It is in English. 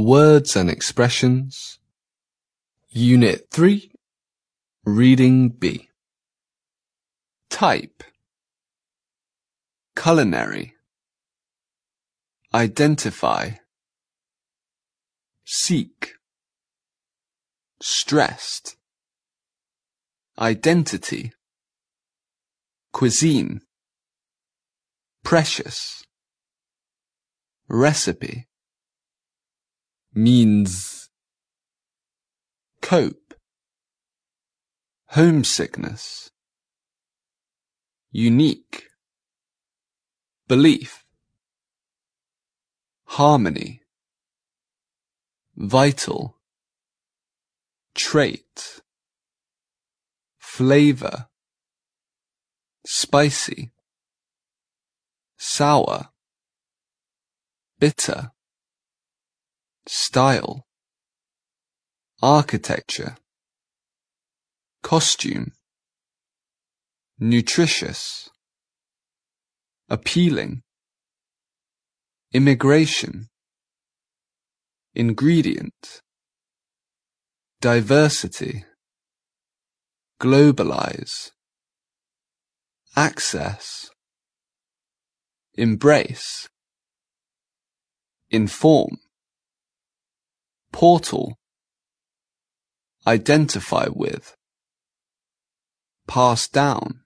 Words and expressions. Unit 3. Reading B. Type. Culinary. Identify. Seek. Stressed. Identity. Cuisine. Precious. Recipe. Means. Cope. Homesickness. Unique. Belief. Harmony. Vital. Trait. Flavor. Spicy. Sour. Bitter. Style. Architecture. Costume. Nutritious. Appealing. Immigration. Ingredient. Diversity. Globalize. Access. Embrace. Inform. Portal. Identify with. Pass down.